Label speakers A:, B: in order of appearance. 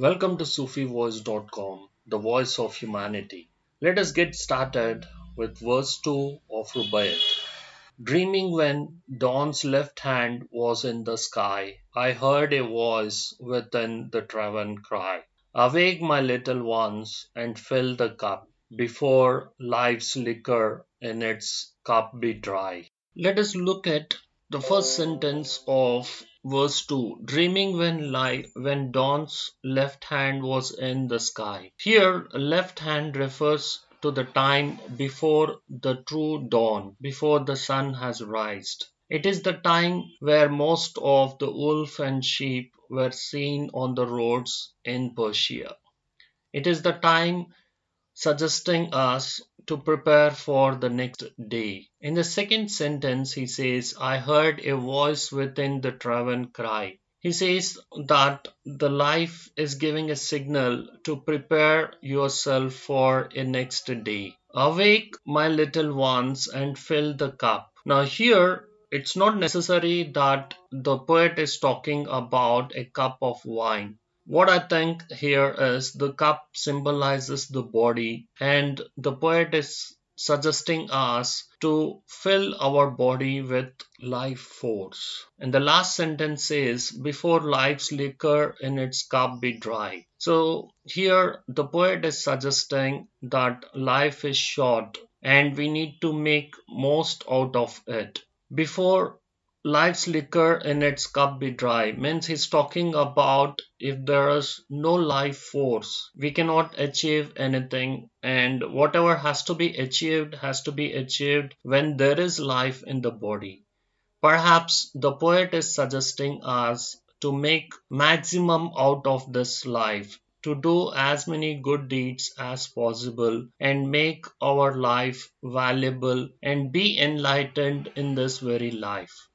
A: Welcome to SufiVoice.com, the voice of humanity. Let us get started with verse 2 of Rubaiyat. Dreaming when dawn's left hand was in the sky, I heard a voice within the Travan cry. Awake, my little ones, and fill the cup, before life's liquor in its cup be dry. Let us look at the first sentence of verse 2 dreaming when light when dawn's left hand was in the sky. Here left hand refers to the time before the true dawn before the sun has risen it is the time where most of the wolf and sheep were seen on the roads in persia. It is the time suggesting us to prepare for the next day. In the second sentence, he says, I heard a voice within the Travan cry. He says that the life is giving a signal to prepare yourself for a next day. Awake, my little ones, and fill the cup. Now, here it's not necessary that the poet is talking about a cup of wine what I think here is the cup symbolizes the body, and the poet is suggesting us to fill our body with life force. And the last sentence says, Before life's liquor in its cup be dry. So here the poet is suggesting that life is short and we need to make most out of it. Before life's liquor in its cup be dry. Means he's talking about if there is no life force we cannot achieve anything. And whatever has to be achieved has to be achieved when there is life in the body. Perhaps the poet is suggesting us to make maximum out of this life to do as many good deeds as possible and make our life valuable and be enlightened in this very life